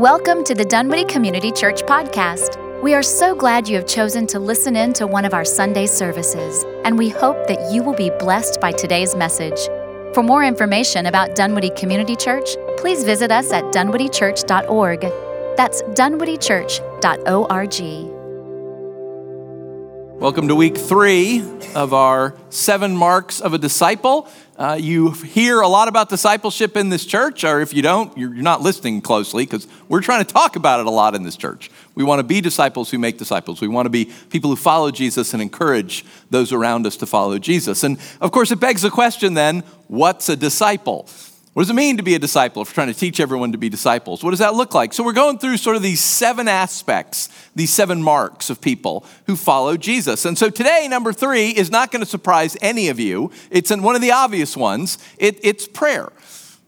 Welcome to the Dunwoody Community Church podcast. We are so glad you have chosen to listen in to one of our Sunday services, and we hope that you will be blessed by today's message. For more information about Dunwoody Community Church, please visit us at dunwoodychurch.org. That's dunwoodychurch.org. Welcome to week three of our seven marks of a disciple. Uh, you hear a lot about discipleship in this church, or if you don't, you're, you're not listening closely because we're trying to talk about it a lot in this church. We want to be disciples who make disciples. We want to be people who follow Jesus and encourage those around us to follow Jesus. And of course, it begs the question then what's a disciple? What does it mean to be a disciple if we're trying to teach everyone to be disciples? What does that look like? So, we're going through sort of these seven aspects, these seven marks of people who follow Jesus. And so, today, number three is not going to surprise any of you. It's in one of the obvious ones it, it's prayer.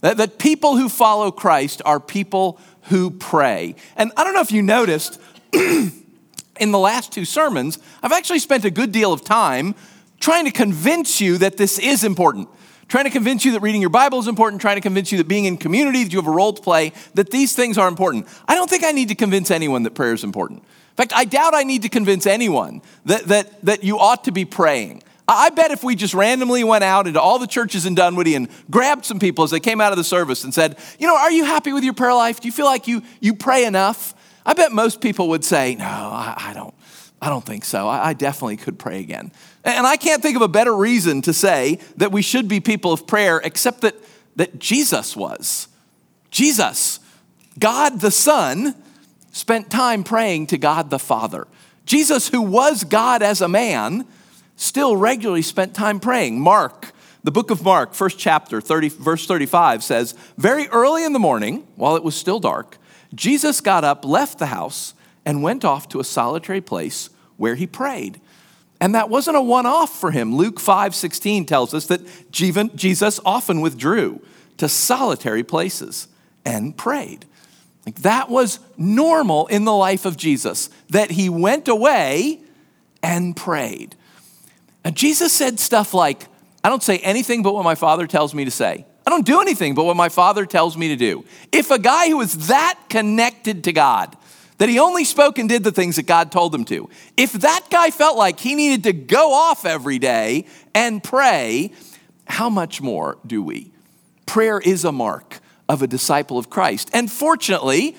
That, that people who follow Christ are people who pray. And I don't know if you noticed, in the last two sermons, I've actually spent a good deal of time trying to convince you that this is important trying to convince you that reading your Bible is important, trying to convince you that being in community, that you have a role to play, that these things are important. I don't think I need to convince anyone that prayer is important. In fact, I doubt I need to convince anyone that, that, that you ought to be praying. I bet if we just randomly went out into all the churches in Dunwoody and grabbed some people as they came out of the service and said, You know, are you happy with your prayer life? Do you feel like you, you pray enough? I bet most people would say, No, I, I don't. I don't think so. I, I definitely could pray again. And I can't think of a better reason to say that we should be people of prayer except that, that Jesus was. Jesus, God the Son, spent time praying to God the Father. Jesus, who was God as a man, still regularly spent time praying. Mark, the book of Mark, first chapter, 30, verse 35 says, Very early in the morning, while it was still dark, Jesus got up, left the house, and went off to a solitary place where he prayed. And that wasn't a one off for him. Luke 5 16 tells us that Jesus often withdrew to solitary places and prayed. Like that was normal in the life of Jesus, that he went away and prayed. And Jesus said stuff like, I don't say anything but what my Father tells me to say. I don't do anything but what my Father tells me to do. If a guy who is that connected to God that he only spoke and did the things that God told him to. If that guy felt like he needed to go off every day and pray, how much more do we? Prayer is a mark of a disciple of Christ. And fortunately,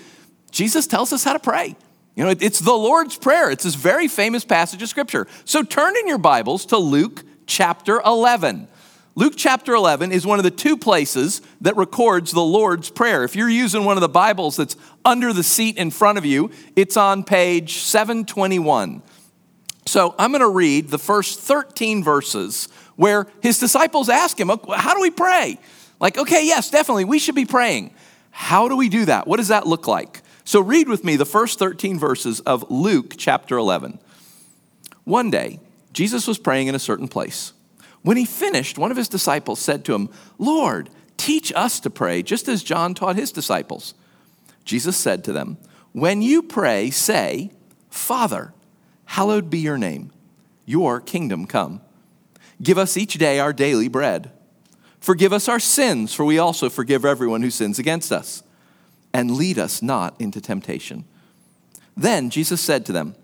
Jesus tells us how to pray. You know, it's the Lord's Prayer. It's this very famous passage of Scripture. So turn in your Bibles to Luke chapter 11. Luke chapter 11 is one of the two places that records the Lord's Prayer. If you're using one of the Bibles that's under the seat in front of you, it's on page 721. So I'm going to read the first 13 verses where his disciples ask him, How do we pray? Like, okay, yes, definitely, we should be praying. How do we do that? What does that look like? So read with me the first 13 verses of Luke chapter 11. One day, Jesus was praying in a certain place. When he finished, one of his disciples said to him, Lord, teach us to pray, just as John taught his disciples. Jesus said to them, When you pray, say, Father, hallowed be your name, your kingdom come. Give us each day our daily bread. Forgive us our sins, for we also forgive everyone who sins against us. And lead us not into temptation. Then Jesus said to them,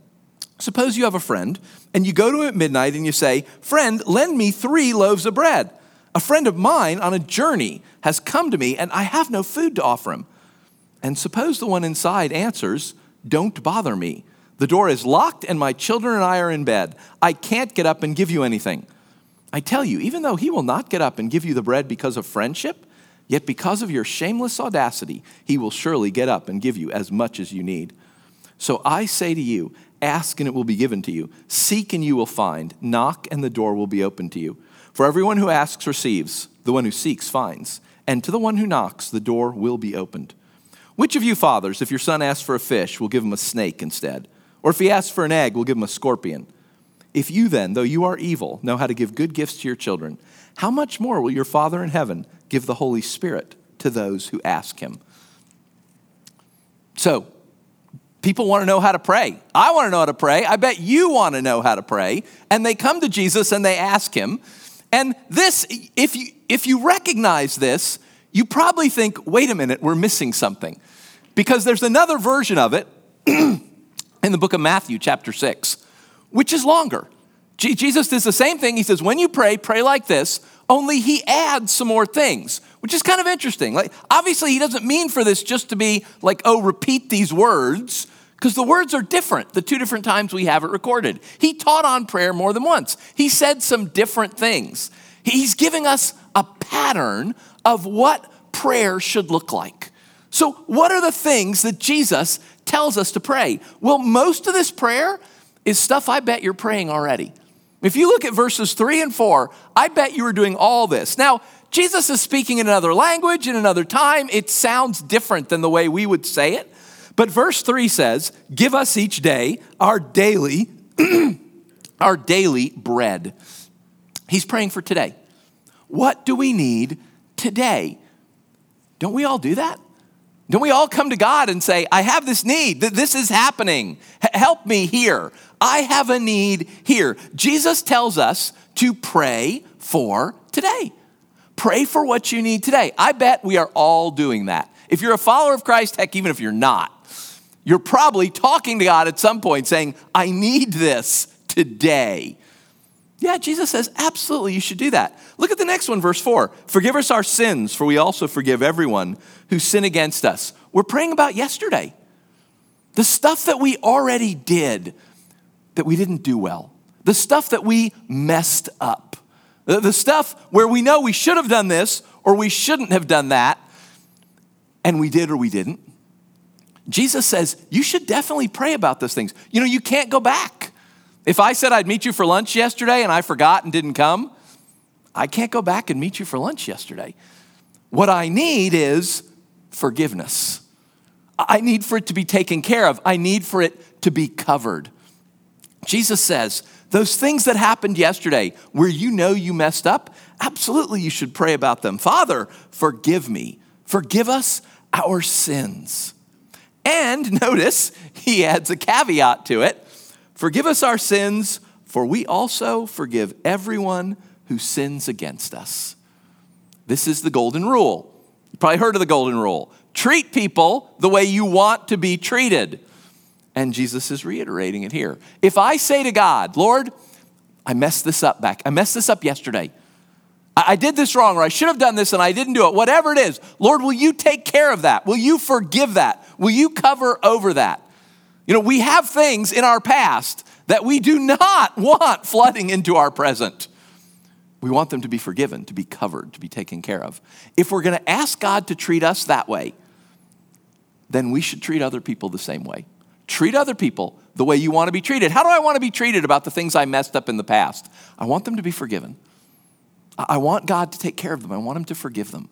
Suppose you have a friend and you go to him at midnight and you say, Friend, lend me three loaves of bread. A friend of mine on a journey has come to me and I have no food to offer him. And suppose the one inside answers, Don't bother me. The door is locked and my children and I are in bed. I can't get up and give you anything. I tell you, even though he will not get up and give you the bread because of friendship, yet because of your shameless audacity, he will surely get up and give you as much as you need. So I say to you, Ask and it will be given to you. Seek and you will find. Knock and the door will be opened to you. For everyone who asks receives, the one who seeks finds, and to the one who knocks, the door will be opened. Which of you fathers, if your son asks for a fish, will give him a snake instead? Or if he asks for an egg, will give him a scorpion? If you then, though you are evil, know how to give good gifts to your children, how much more will your Father in heaven give the Holy Spirit to those who ask him? So, People want to know how to pray. I want to know how to pray. I bet you want to know how to pray. And they come to Jesus and they ask him. And this, if you, if you recognize this, you probably think, wait a minute, we're missing something. because there's another version of it in the book of Matthew, chapter 6, which is longer. Jesus does the same thing. He says, when you pray, pray like this, only he adds some more things, which is kind of interesting. Like, obviously, he doesn't mean for this just to be like, oh, repeat these words, because the words are different the two different times we have it recorded. He taught on prayer more than once, he said some different things. He's giving us a pattern of what prayer should look like. So, what are the things that Jesus tells us to pray? Well, most of this prayer is stuff I bet you're praying already. If you look at verses three and four, I bet you were doing all this. Now, Jesus is speaking in another language, in another time. It sounds different than the way we would say it. But verse three says, Give us each day our daily, our daily bread. He's praying for today. What do we need today? Don't we all do that? Don't we all come to God and say, I have this need, this is happening. help me here. I have a need here. Jesus tells us to pray for today. Pray for what you need today. I bet we are all doing that. If you're a follower of Christ, heck, even if you're not, you're probably talking to God at some point saying, I need this today. Yeah, Jesus says, absolutely, you should do that. Look at the next one, verse 4. Forgive us our sins, for we also forgive everyone who sin against us. We're praying about yesterday. The stuff that we already did that we didn't do well, the stuff that we messed up, the stuff where we know we should have done this or we shouldn't have done that, and we did or we didn't. Jesus says, you should definitely pray about those things. You know, you can't go back. If I said I'd meet you for lunch yesterday and I forgot and didn't come, I can't go back and meet you for lunch yesterday. What I need is forgiveness. I need for it to be taken care of. I need for it to be covered. Jesus says, those things that happened yesterday where you know you messed up, absolutely you should pray about them. Father, forgive me. Forgive us our sins. And notice he adds a caveat to it Forgive us our sins, for we also forgive everyone who sins against us. This is the golden rule. You probably heard of the golden rule. Treat people the way you want to be treated. And Jesus is reiterating it here. If I say to God, Lord, I messed this up back, I messed this up yesterday. I did this wrong, or I should have done this and I didn't do it. Whatever it is, Lord, will you take care of that? Will you forgive that? Will you cover over that? You know, we have things in our past that we do not want flooding into our present. We want them to be forgiven, to be covered, to be taken care of. If we're going to ask God to treat us that way, then we should treat other people the same way. Treat other people the way you want to be treated. How do I want to be treated about the things I messed up in the past? I want them to be forgiven. I want God to take care of them. I want Him to forgive them.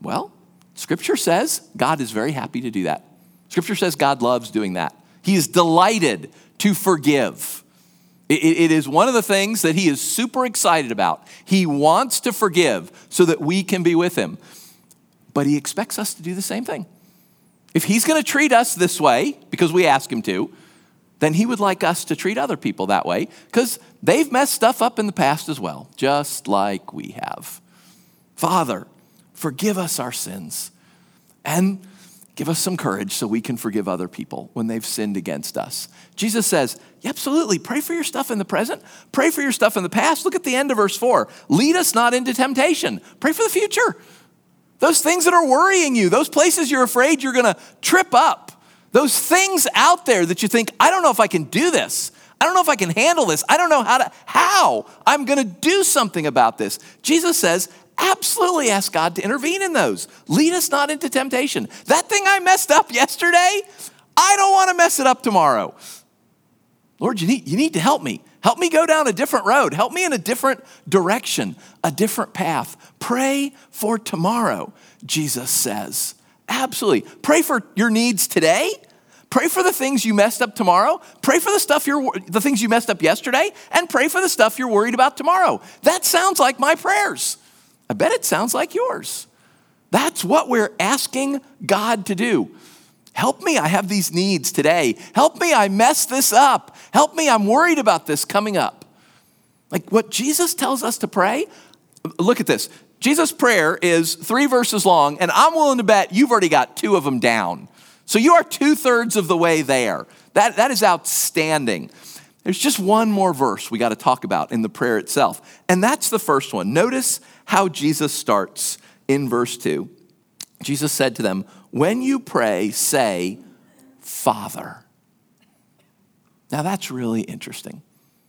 Well, Scripture says God is very happy to do that. Scripture says God loves doing that. He is delighted to forgive. It, is one of the things that he is super excited about. He wants to forgive so that we can be with him. But he expects us to do the same thing. If he's going to treat us this way because we ask him to, then he would like us to treat other people that way because they've messed stuff up in the past as well, just like we have. Father, forgive us our sins. And Give us some courage so we can forgive other people when they've sinned against us. Jesus says, yeah, absolutely, pray for your stuff in the present, pray for your stuff in the past. Look at the end of verse 4. Lead us not into temptation, pray for the future. Those things that are worrying you, those places you're afraid you're gonna trip up, those things out there that you think, I don't know if I can do this. I don't know if I can handle this. I don't know how to how I'm going to do something about this. Jesus says, absolutely ask God to intervene in those. Lead us not into temptation. That thing I messed up yesterday, I don't want to mess it up tomorrow. Lord, you need, you need to help me. Help me go down a different road. Help me in a different direction, a different path. Pray for tomorrow, Jesus says. Absolutely. Pray for your needs today. Pray for the things you messed up tomorrow. Pray for the stuff you're the things you messed up yesterday and pray for the stuff you're worried about tomorrow. That sounds like my prayers. I bet it sounds like yours. That's what we're asking God to do. Help me, I have these needs today. Help me, I messed this up. Help me, I'm worried about this coming up. Like what Jesus tells us to pray, look at this. Jesus' prayer is three verses long, and I'm willing to bet you've already got two of them down. So you are two thirds of the way there. That, that is outstanding. There's just one more verse we got to talk about in the prayer itself, and that's the first one. Notice how Jesus starts in verse 2. Jesus said to them, When you pray, say, Father. Now that's really interesting.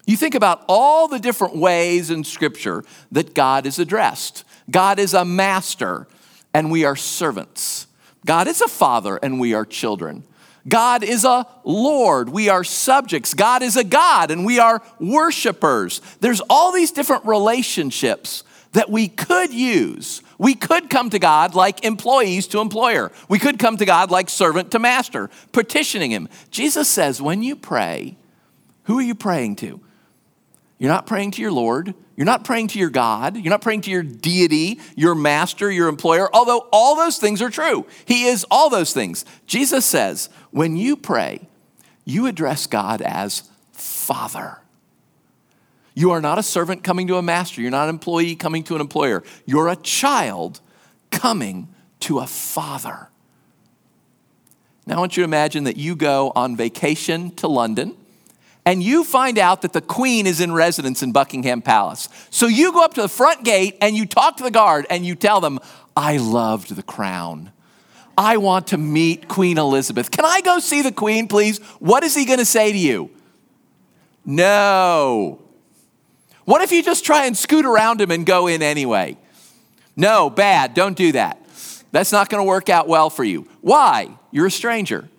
You think about all the different ways in Scripture that God is addressed. God is a master, and we are servants. God is a father, and we are children. God is a Lord. We are subjects. God is a God and we are worshipers. There's all these different relationships that we could use. We could come to God like employees to employer. We could come to God like servant to master, petitioning Him. Jesus says, when you pray, who are you praying to? You're not praying to your Lord. You're not praying to your God. You're not praying to your deity, your master, your employer, although all those things are true. He is all those things. Jesus says, when you pray, you address God as Father. You are not a servant coming to a master. You're not an employee coming to an employer. You're a child coming to a father. Now, I want you to imagine that you go on vacation to London and you find out that the queen is in residence in Buckingham Palace. So you go up to the front gate and you talk to the guard and you tell them, I loved the crown. I want to meet Queen Elizabeth. Can I go see the queen, please? What is he going to say to you? No. What if you just try and scoot around him and go in anyway? No, bad. Don't do that. That's not going to work out well for you. Why? You're a stranger.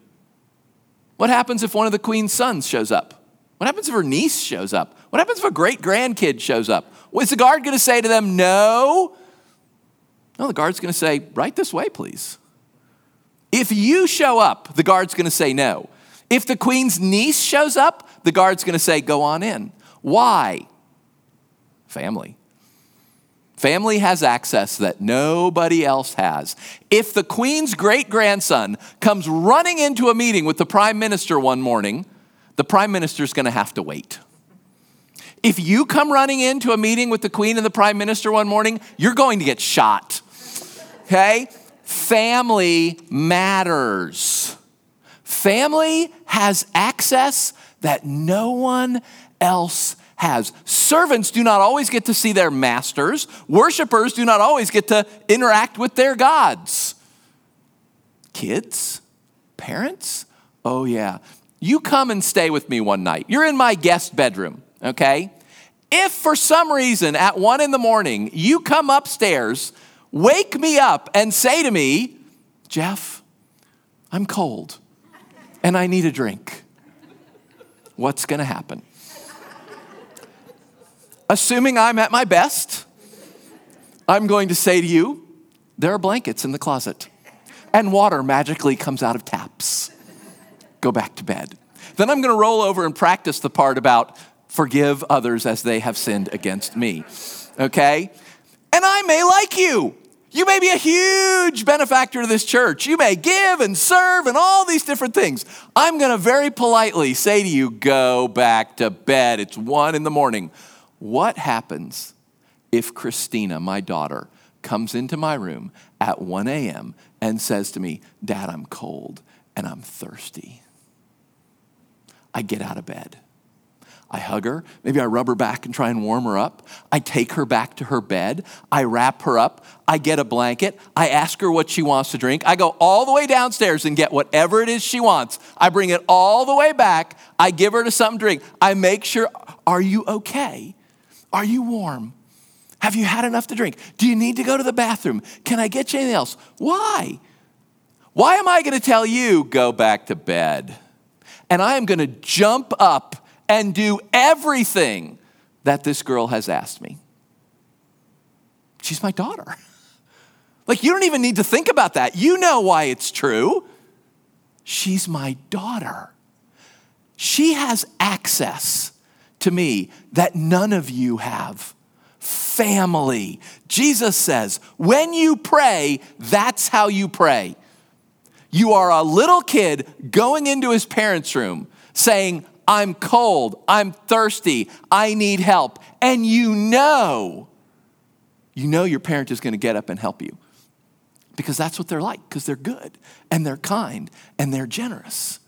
What happens if one of the queen's sons shows up? What happens if her niece shows up? What happens if a great grandkid shows up? Is the guard going to say to them, no? No, the guard's going to say, right this way, please. If you show up, the guard's going to say no. If the queen's niece shows up, the guard's going to say, go on in. Why? Family. Family has access that nobody else has. If the queen's great grandson comes running into a meeting with the prime minister one morning, the prime minister is going to have to wait. If you come running into a meeting with the queen and the prime minister one morning, you're going to get shot. Okay? Family matters. Family has access that no one else has. Servants do not always get to see their masters, worshipers do not always get to interact with their gods. Kids, parents, oh yeah. You come and stay with me one night. You're in my guest bedroom, okay? If for some reason at one in the morning you come upstairs, wake me up, and say to me, Jeff, I'm cold and I need a drink, what's gonna happen? Assuming I'm at my best, I'm going to say to you, there are blankets in the closet, and water magically comes out of taps go back to bed. Then I'm going to roll over and practice the part about forgive others as they have sinned against me. Okay? And I may like you. You may be a huge benefactor to this church. You may give and serve and all these different things. I'm going to very politely say to you, go back to bed. It's one in the morning. What happens if Christina, my daughter, comes into my room at 1 a.m. and says to me, Dad, I'm cold and I'm thirsty? I get out of bed. I hug her. Maybe I rub her back and try and warm her up. I take her back to her bed. I wrap her up. I get a blanket. I ask her what she wants to drink. I go all the way downstairs and get whatever it is she wants. I bring it all the way back. I give her to something to drink. I make sure, are you okay? Are you warm? Have you had enough to drink? Do you need to go to the bathroom? Can I get you anything else? Why? Why am I going to tell you, go back to bed? and I am going to jump up and do everything that this girl has asked me. She's my daughter. Like, you don't even need to think about that. You know why it's true. She's my daughter. She has access to me that none of you have. Family. Jesus says, when you pray, that's how you pray. You are a little kid going into his parents' room saying, I'm cold, I'm thirsty, I need help. And you know, you know your parent is going to get up and help you. Because that's what they're like, because they're good and they're kind and they're generous.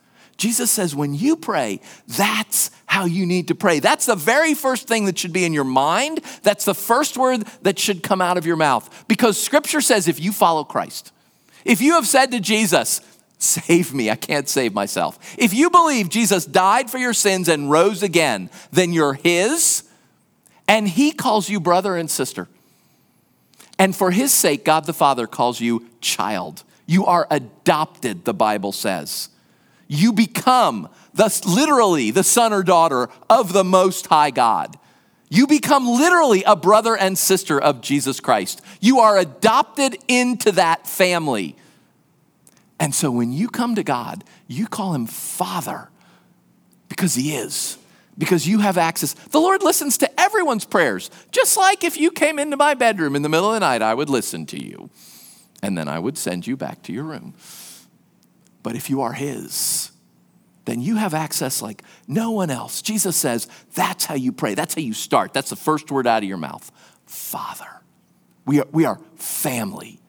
Jesus says, when you pray, that's how you need to pray. That's the very first thing that should be in your mind. That's the first word that should come out of your mouth. Because scripture says if you follow Christ, if you have said to Jesus, Save me, I can't save myself. If you believe Jesus died for your sins and rose again, then you're His, and He calls you brother and sister. And for His sake, God the Father calls you child. You are adopted, the Bible says. You become thus literally the son or daughter of the Most High God. You become literally a brother and sister of Jesus Christ. You are adopted into that family. And so when you come to God, you call him Father because he is, because you have access. The Lord listens to everyone's prayers, just like if you came into my bedroom in the middle of the night, I would listen to you. And then I would send you back to your room. But if you are his, then you have access like no one else. Jesus says that's how you pray. That's how you start. That's the first word out of your mouth Father. We are, we are family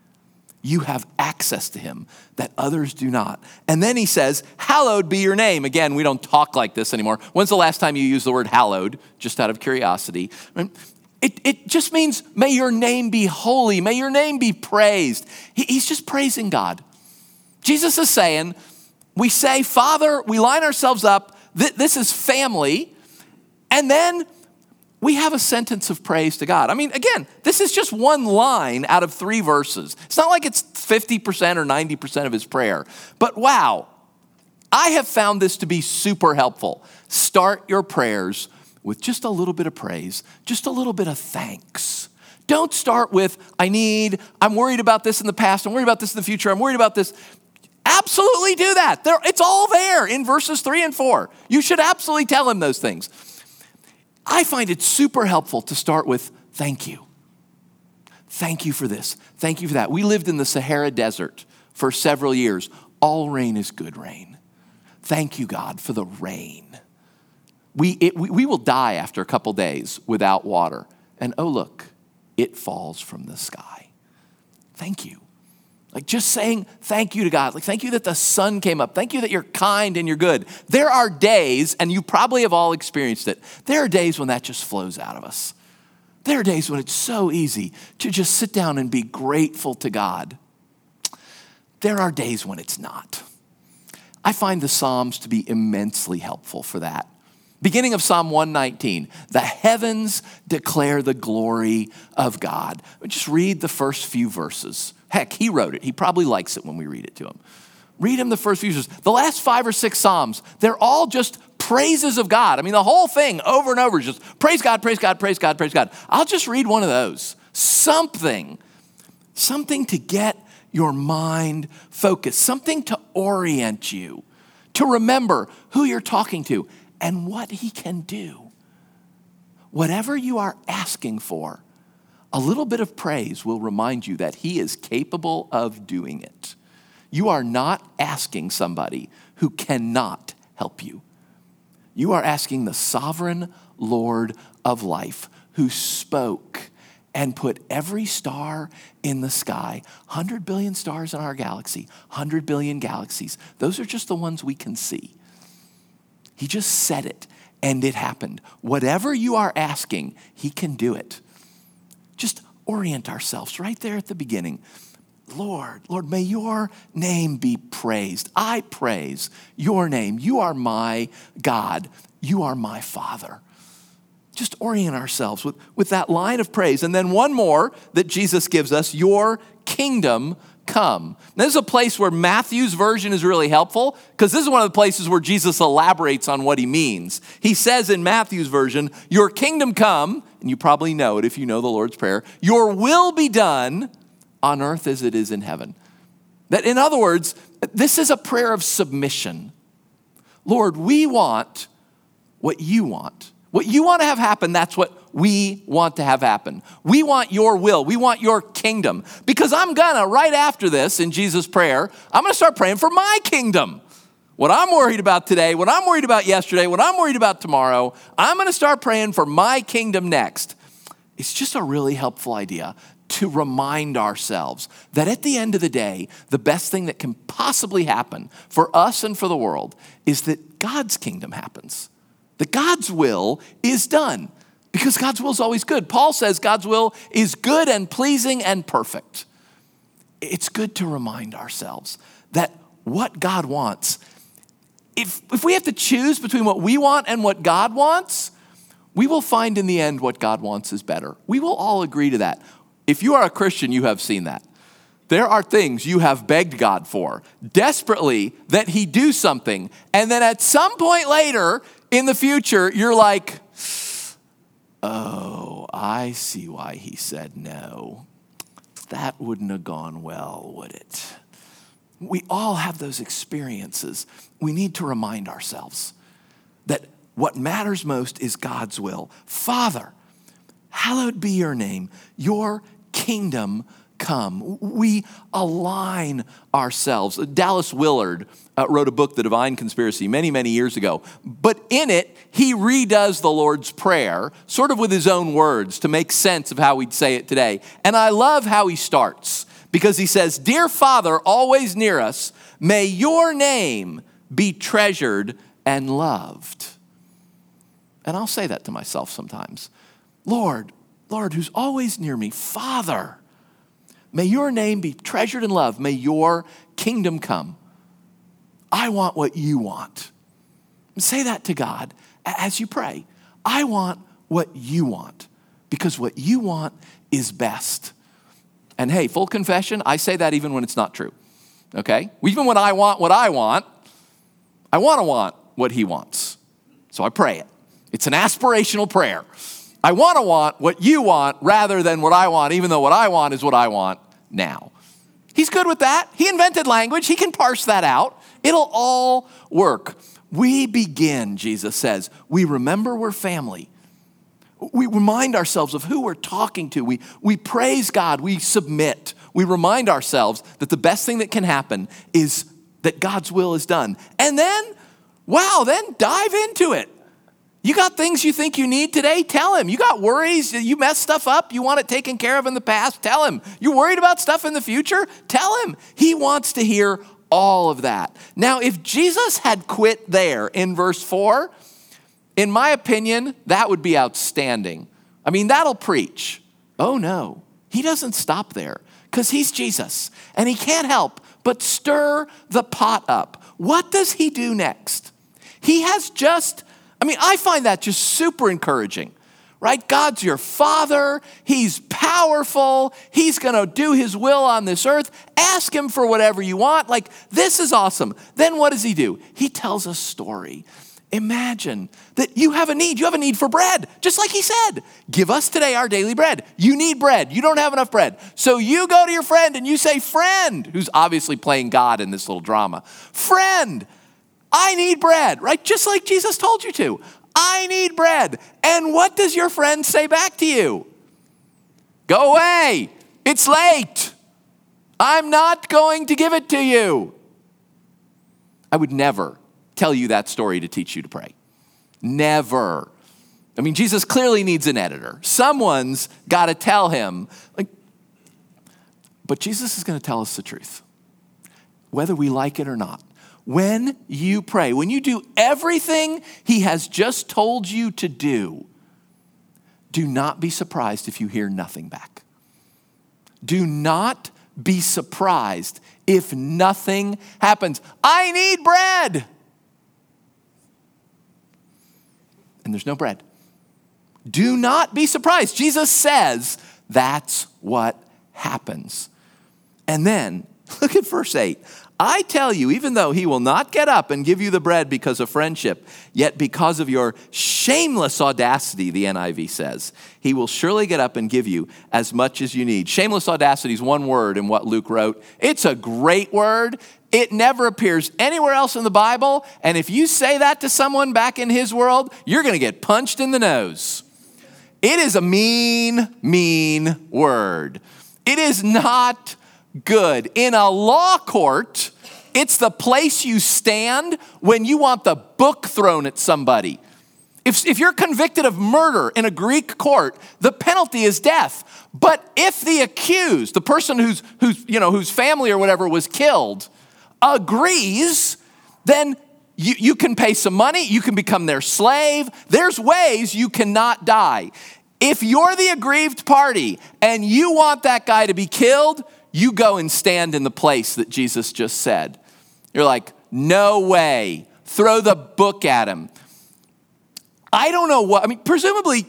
you have access to him that others do not. And then he says, Hallowed be your name. Again, we don't talk like this anymore. When's the last time you used the word hallowed? Just out of curiosity. It, it just means, May your name be holy, may your name be praised. He, he's just praising God. Jesus is saying, We say, Father, we line ourselves up, this is family, and then we have a sentence of praise to God. I mean, again, this is just one line out of three verses. It's not like it's 50% or 90% of his prayer. But wow, I have found this to be super helpful. Start your prayers with just a little bit of praise, just a little bit of thanks. Don't start with, I need, I'm worried about this in the past, I'm worried about this in the future, I'm worried about this. Absolutely do that. There, it's all there in verses three and four. You should absolutely tell him those things. I find it super helpful to start with thank you. Thank you for this. Thank you for that. We lived in the Sahara Desert for several years. All rain is good rain. Thank you, God, for the rain. We, it, we, we will die after a couple days without water. And oh, look, it falls from the sky. Thank you. Like just saying thank you to God. Like thank you that the sun came up. Thank you that you're kind and you're good. There are days, and you probably have all experienced it, there are days when that just flows out of us. There are days when it's so easy to just sit down and be grateful to God. There are days when it's not. I find the Psalms to be immensely helpful for that. Beginning of Psalm 119, the heavens declare the glory of God. Just read the first few verses. Heck, he wrote it. He probably likes it when we read it to him. Read him the first few verses. The last five or six Psalms, they're all just praises of God. I mean, the whole thing over and over is just praise God, praise God, praise God, praise God. I'll just read one of those. Something, something to get your mind focused, something to orient you, to remember who you're talking to and what He can do. Whatever you are asking for, a little bit of praise will remind you that He is capable of doing it. You are not asking somebody who cannot help you. You are asking the sovereign Lord of life who spoke and put every star in the sky 100 billion stars in our galaxy, 100 billion galaxies. Those are just the ones we can see. He just said it and it happened. Whatever you are asking, He can do it. Just orient ourselves right there at the beginning. Lord, Lord, may your name be praised. I praise your name. You are my God. You are my Father. Just orient ourselves with, with that line of praise. And then one more that Jesus gives us Your kingdom come. This is a place where Matthew's version is really helpful because this is one of the places where Jesus elaborates on what he means. He says in Matthew's version, Your kingdom come, and you probably know it if you know the Lord's Prayer, your will be done on earth as it is in heaven. That, in other words, this is a prayer of submission. Lord, we want what you want. What you want to have happen, that's what we want to have happen. We want your will. We want your kingdom. Because I'm gonna, right after this in Jesus' prayer, I'm gonna start praying for my kingdom. What I'm worried about today, what I'm worried about yesterday, what I'm worried about tomorrow, I'm gonna start praying for my kingdom next. It's just a really helpful idea to remind ourselves that at the end of the day, the best thing that can possibly happen for us and for the world is that God's kingdom happens, that God's will is done, because God's will is always good. Paul says God's will is good and pleasing and perfect. It's good to remind ourselves that what God wants, if, if we have to choose between what we want and what God wants, we will find in the end what God wants is better. We will all agree to that. If you are a Christian, you have seen that. There are things you have begged God for desperately that He do something, and then at some point later in the future, you're like, oh, I see why He said no. That wouldn't have gone well, would it? We all have those experiences. We need to remind ourselves that what matters most is God's will. Father, hallowed be your name, your kingdom come. We align ourselves. Dallas Willard uh, wrote a book, The Divine Conspiracy, many, many years ago. But in it, he redoes the Lord's Prayer, sort of with his own words to make sense of how we'd say it today. And I love how he starts because he says, Dear Father, always near us, may your name be treasured and loved. And I'll say that to myself sometimes. Lord, Lord, who's always near me, Father, may your name be treasured and loved. May your kingdom come. I want what you want. Say that to God as you pray. I want what you want because what you want is best. And hey, full confession, I say that even when it's not true. Okay? Even when I want what I want, I want to want what he wants. So I pray it. It's an aspirational prayer. I want to want what you want rather than what I want, even though what I want is what I want now. He's good with that. He invented language, he can parse that out. It'll all work. We begin, Jesus says. We remember we're family. We remind ourselves of who we're talking to. We, we praise God. We submit. We remind ourselves that the best thing that can happen is that God's will is done. And then, wow, then dive into it. You got things you think you need today? Tell him. You got worries, you messed stuff up, you want it taken care of in the past? Tell him. You worried about stuff in the future? Tell him. He wants to hear all of that. Now, if Jesus had quit there in verse 4, in my opinion, that would be outstanding. I mean, that'll preach. Oh no, he doesn't stop there because he's Jesus and he can't help but stir the pot up. What does he do next? He has just I mean, I find that just super encouraging, right? God's your father, He's powerful, He's gonna do His will on this earth. Ask Him for whatever you want. Like, this is awesome. Then what does He do? He tells a story. Imagine that you have a need. You have a need for bread, just like he said. Give us today our daily bread. You need bread. You don't have enough bread. So you go to your friend and you say, Friend, who's obviously playing God in this little drama, Friend, I need bread, right? Just like Jesus told you to. I need bread. And what does your friend say back to you? Go away. It's late. I'm not going to give it to you. I would never tell you that story to teach you to pray. Never. I mean, Jesus clearly needs an editor. Someone's got to tell him. Like, but Jesus is going to tell us the truth, whether we like it or not when you pray, when you do everything He has just told you to do, do not be surprised if you hear nothing back. Do not be surprised if nothing happens. I need bread. And there's no bread. Do not be surprised. Jesus says that's what happens. And then, look at verse 8. I tell you, even though he will not get up and give you the bread because of friendship, yet because of your shameless audacity, the NIV says, he will surely get up and give you as much as you need. Shameless audacity is one word in what Luke wrote. It's a great word. It never appears anywhere else in the Bible. And if you say that to someone back in his world, you're going to get punched in the nose. It is a mean, mean word. It is not good. In a law court, it's the place you stand when you want the book thrown at somebody. If, if you're convicted of murder in a Greek court, the penalty is death. But if the accused, the person whose, you know, whose family or whatever was killed, agrees, then you, you can pay some money, you can become their slave. There's ways you cannot die. If you're the aggrieved party and you want that guy to be killed, you go and stand in the place that Jesus just said. You're like, no way. Throw the book at him. I don't know what, I mean, presumably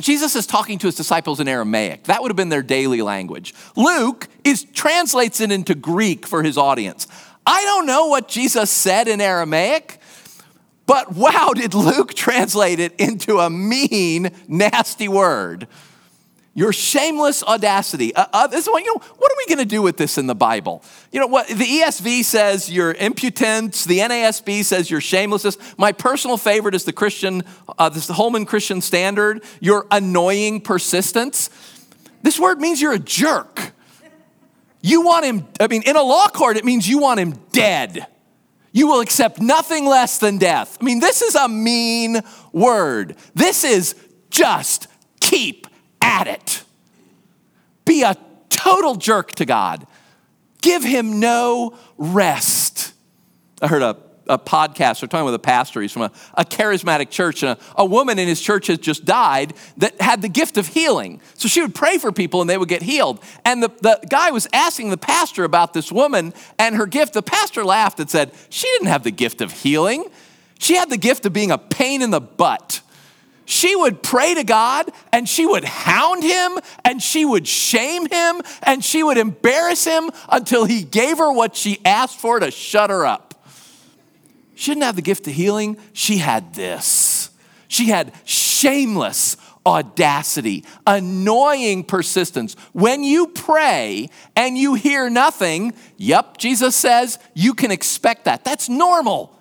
Jesus is talking to his disciples in Aramaic. That would have been their daily language. Luke is translates it into Greek for his audience. I don't know what Jesus said in Aramaic, but wow, did Luke translate it into a mean, nasty word. Your shameless audacity. Uh, uh, this one, you know, what are we going to do with this in the Bible? You know what? The ESV says your impudence. The NASB says your shamelessness. My personal favorite is the Christian, uh, this the Holman Christian Standard. Your annoying persistence. This word means you're a jerk. You want him. I mean, in a law court, it means you want him dead. You will accept nothing less than death. I mean, this is a mean word. This is just keep at it. Be a total jerk to God. Give him no rest. I heard a, a podcast, we're talking with a pastor, he's from a, a charismatic church, and a, a woman in his church has just died that had the gift of healing. So she would pray for people and they would get healed. And the, the guy was asking the pastor about this woman and her gift. The pastor laughed and said, She didn't have the gift of healing, she had the gift of being a pain in the butt she would pray to God and she would hound him and she would shame him and she would embarrass him until he gave her what she asked for to shut her up. She didn't have the gift of healing, she had this. She had shameless audacity, annoying persistence. When you pray and you hear nothing, yep, Jesus says you can expect that. That's normal.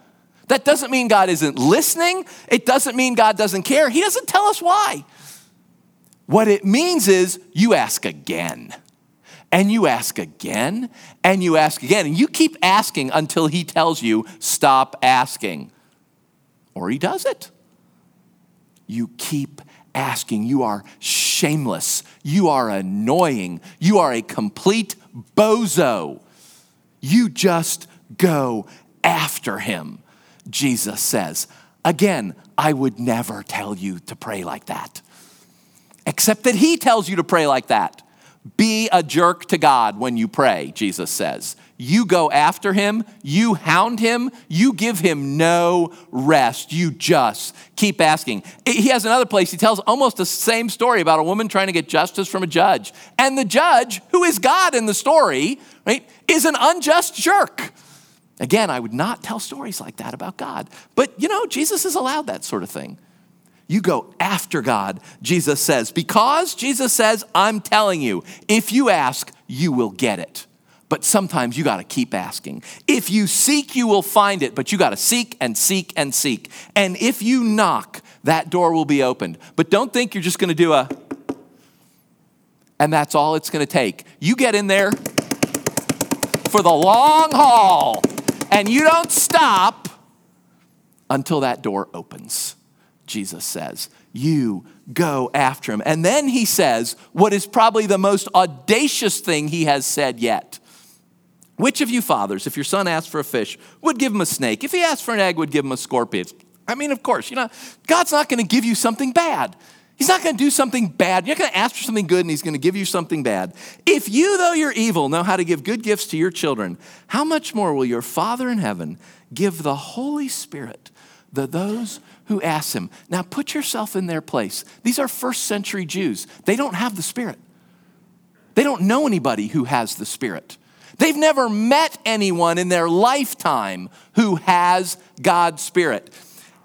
That doesn't mean God isn't listening. It doesn't mean God doesn't care. He doesn't tell us why. What it means is you ask again, and you ask again, and you ask again, and you keep asking until He tells you, stop asking. Or He does it. You keep asking. You are shameless. You are annoying. You are a complete bozo. You just go after Him. Jesus says. Again, I would never tell you to pray like that, except that He tells you to pray like that. Be a jerk to God when you pray, Jesus says. You go after him, you hound him, you give him no rest. You just keep asking. He has another place, he tells almost the same story about a woman trying to get justice from a judge. And the judge, who is God in the story, right, is an unjust jerk. Again, I would not tell stories like that about God. But you know, Jesus has allowed that sort of thing. You go after God, Jesus says, because Jesus says, I'm telling you, if you ask, you will get it. But sometimes you got to keep asking. If you seek, you will find it, but you got to seek and seek and seek. And if you knock, that door will be opened. But don't think you're just going to do a, and that's all it's going to take. You get in there for the long haul and you don't stop until that door opens, Jesus says. You go after him. And then he says what is probably the most audacious thing he has said yet. Which of you fathers, if your son asked for a fish, would give him a snake? If he asked for an egg, would give him a scorpion? I mean, of course, you know, God's not going to give you something bad. He's not going to do something bad. You're not going to ask for something good and he's going to give you something bad. If you, though you're evil, know how to give good gifts to your children, how much more will your Father in heaven give the Holy Spirit to those who ask him? Now put yourself in their place. These are first century Jews. They don't have the Spirit, they don't know anybody who has the Spirit. They've never met anyone in their lifetime who has God's Spirit.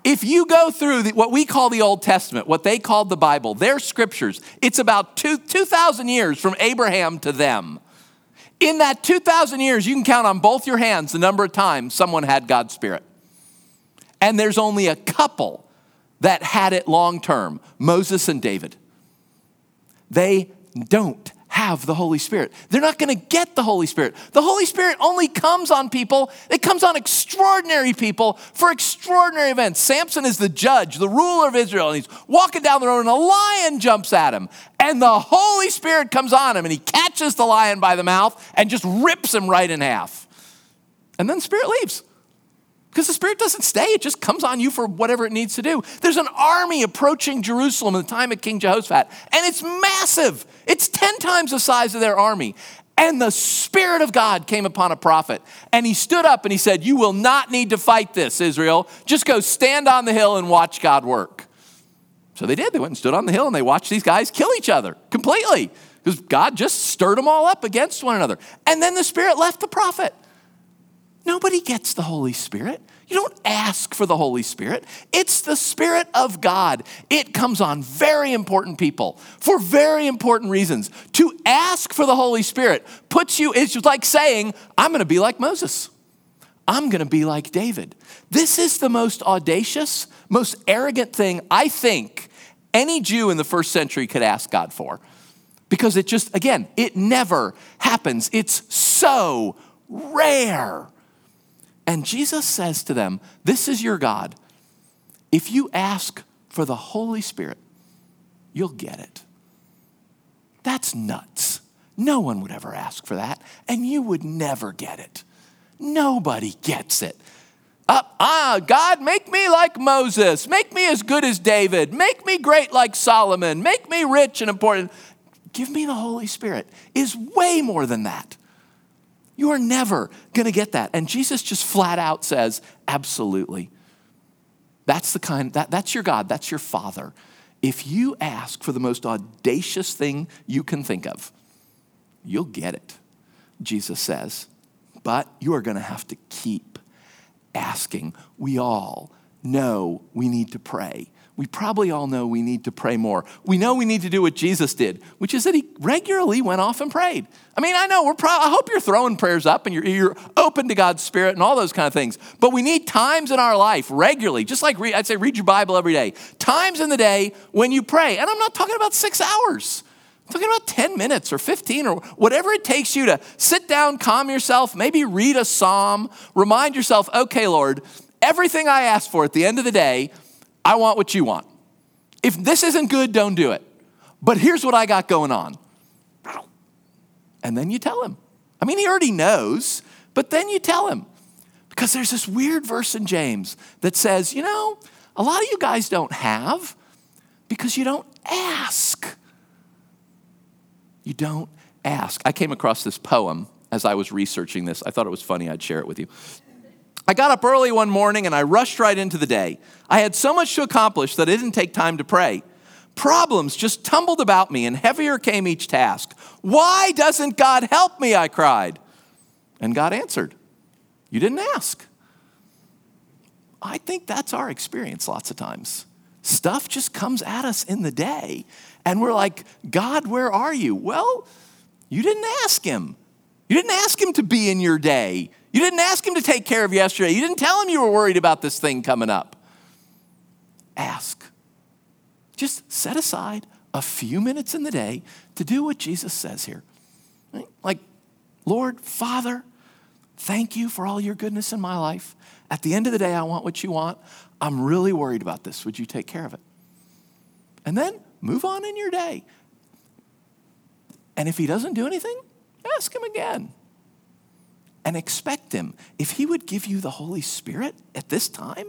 If you go through the, what we call the Old Testament, what they called the Bible, their scriptures, it's about 2,000 years from Abraham to them. In that 2,000 years, you can count on both your hands the number of times someone had God's Spirit. And there's only a couple that had it long term Moses and David. They don't have the Holy Spirit. They're not going to get the Holy Spirit. The Holy Spirit only comes on people, it comes on extraordinary people for extraordinary events. Samson is the judge, the ruler of Israel, and he's walking down the road, and a lion jumps at him. And the Holy Spirit comes on him, and he catches the lion by the mouth and just rips him right in half. And then the Spirit leaves. Because the Spirit doesn't stay, it just comes on you for whatever it needs to do. There's an army approaching Jerusalem in the time of King Jehoshaphat, and it's massive. It's 10 times the size of their army. And the Spirit of God came upon a prophet, and he stood up and he said, You will not need to fight this, Israel. Just go stand on the hill and watch God work. So they did. They went and stood on the hill and they watched these guys kill each other completely because God just stirred them all up against one another. And then the Spirit left the prophet. Nobody gets the Holy Spirit. You don't ask for the Holy Spirit. It's the Spirit of God. It comes on very important people for very important reasons. To ask for the Holy Spirit puts you, it's like saying, I'm going to be like Moses. I'm going to be like David. This is the most audacious, most arrogant thing I think any Jew in the first century could ask God for. Because it just, again, it never happens. It's so rare. And Jesus says to them, This is your God. If you ask for the Holy Spirit, you'll get it. That's nuts. No one would ever ask for that, and you would never get it. Nobody gets it. Uh, ah, God, make me like Moses. Make me as good as David. Make me great like Solomon. Make me rich and important. Give me the Holy Spirit is way more than that. You are never going to get that. And Jesus just flat out says, absolutely. That's the kind, that, that's your God, that's your Father. If you ask for the most audacious thing you can think of, you'll get it, Jesus says. But you are going to have to keep asking. We all know we need to pray we probably all know we need to pray more. We know we need to do what Jesus did, which is that he regularly went off and prayed. I mean, I know we're pro- I hope you're throwing prayers up and you're, you're open to God's Spirit and all those kind of things. But we need times in our life regularly, just like re- I'd say read your Bible every day, times in the day when you pray. And I'm not talking about six hours. I'm talking about 10 minutes or 15 or whatever it takes you to sit down, calm yourself, maybe read a psalm, remind yourself, okay, Lord, everything I ask for at the end of the day, I want what you want. If this isn't good, don't do it. But here's what I got going on. And then you tell him. I mean, he already knows, but then you tell him. Because there's this weird verse in James that says, you know, a lot of you guys don't have because you don't ask. You don't ask. I came across this poem as I was researching this. I thought it was funny. I'd share it with you. I got up early one morning and I rushed right into the day. I had so much to accomplish that I didn't take time to pray. Problems just tumbled about me and heavier came each task. Why doesn't God help me? I cried. And God answered, You didn't ask. I think that's our experience lots of times. Stuff just comes at us in the day, and we're like, God, where are you? Well, you didn't ask Him. You didn't ask Him to be in your day. You didn't ask him to take care of yesterday. You didn't tell him you were worried about this thing coming up. Ask. Just set aside a few minutes in the day to do what Jesus says here. Like, Lord, Father, thank you for all your goodness in my life. At the end of the day, I want what you want. I'm really worried about this. Would you take care of it? And then move on in your day. And if he doesn't do anything, ask him again and expect Him. If He would give you the Holy Spirit at this time,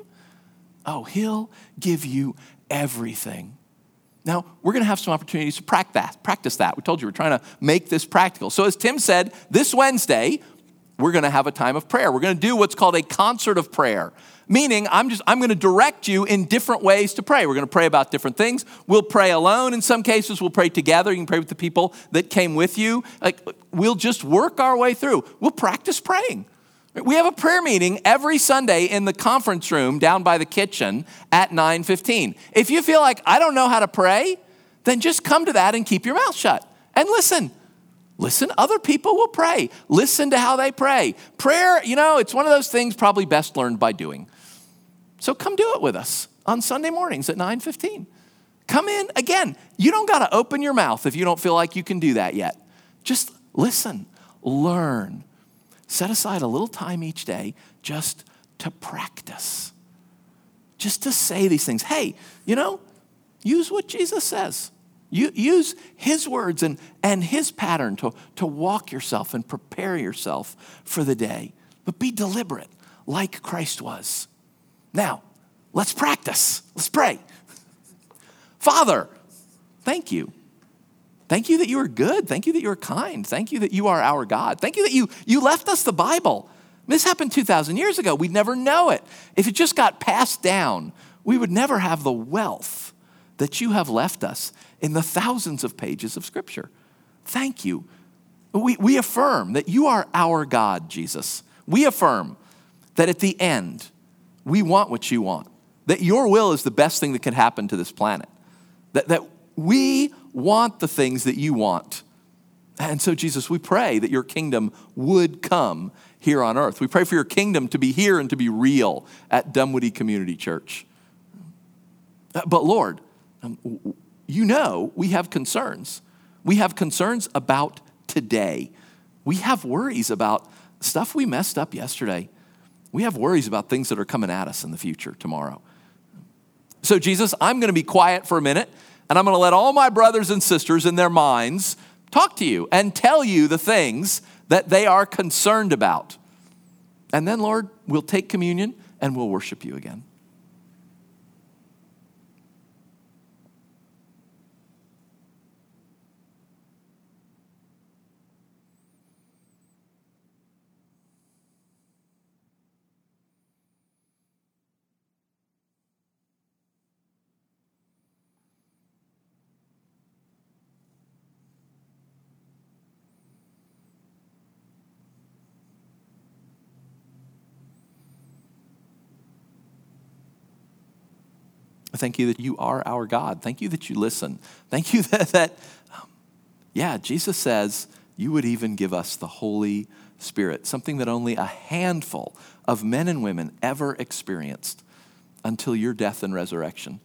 oh, He'll give you everything. Now, we're going to have some opportunities to practice that. We told you we're trying to make this practical. So, as Tim said, this Wednesday, we're going to have a time of prayer. We're going to do what's called a concert of prayer. Meaning, I'm just I'm going to direct you in different ways to pray. We're going to pray about different things. We'll pray alone in some cases. We'll pray together. You can pray with the people that came with you. Like we'll just work our way through. We'll practice praying. We have a prayer meeting every Sunday in the conference room down by the kitchen at 9:15. If you feel like I don't know how to pray, then just come to that and keep your mouth shut and listen. Listen, other people will pray. Listen to how they pray. Prayer, you know, it's one of those things probably best learned by doing. So come do it with us on Sunday mornings at 9:15. Come in again. You don't got to open your mouth if you don't feel like you can do that yet. Just listen, learn. Set aside a little time each day just to practice, just to say these things. Hey, you know, use what Jesus says. You, use his words and, and his pattern to, to walk yourself and prepare yourself for the day. But be deliberate, like Christ was. Now, let's practice. Let's pray. Father, thank you. Thank you that you are good. Thank you that you are kind. Thank you that you are our God. Thank you that you, you left us the Bible. This happened 2,000 years ago. We'd never know it. If it just got passed down, we would never have the wealth that you have left us in the thousands of pages of Scripture. Thank you. We, we affirm that you are our God, Jesus. We affirm that at the end, we want what you want, that your will is the best thing that can happen to this planet, that, that we want the things that you want. And so, Jesus, we pray that your kingdom would come here on earth. We pray for your kingdom to be here and to be real at Dunwoody Community Church. But Lord, um, you know we have concerns. We have concerns about today. We have worries about stuff we messed up yesterday. We have worries about things that are coming at us in the future tomorrow. So, Jesus, I'm going to be quiet for a minute and I'm going to let all my brothers and sisters in their minds talk to you and tell you the things that they are concerned about. And then, Lord, we'll take communion and we'll worship you again. Thank you that you are our God. Thank you that you listen. Thank you that, that um, yeah, Jesus says you would even give us the Holy Spirit, something that only a handful of men and women ever experienced until your death and resurrection,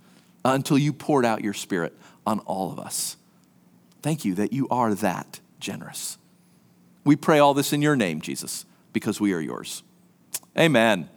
until you poured out your Spirit on all of us. Thank you that you are that generous. We pray all this in your name, Jesus, because we are yours. Amen.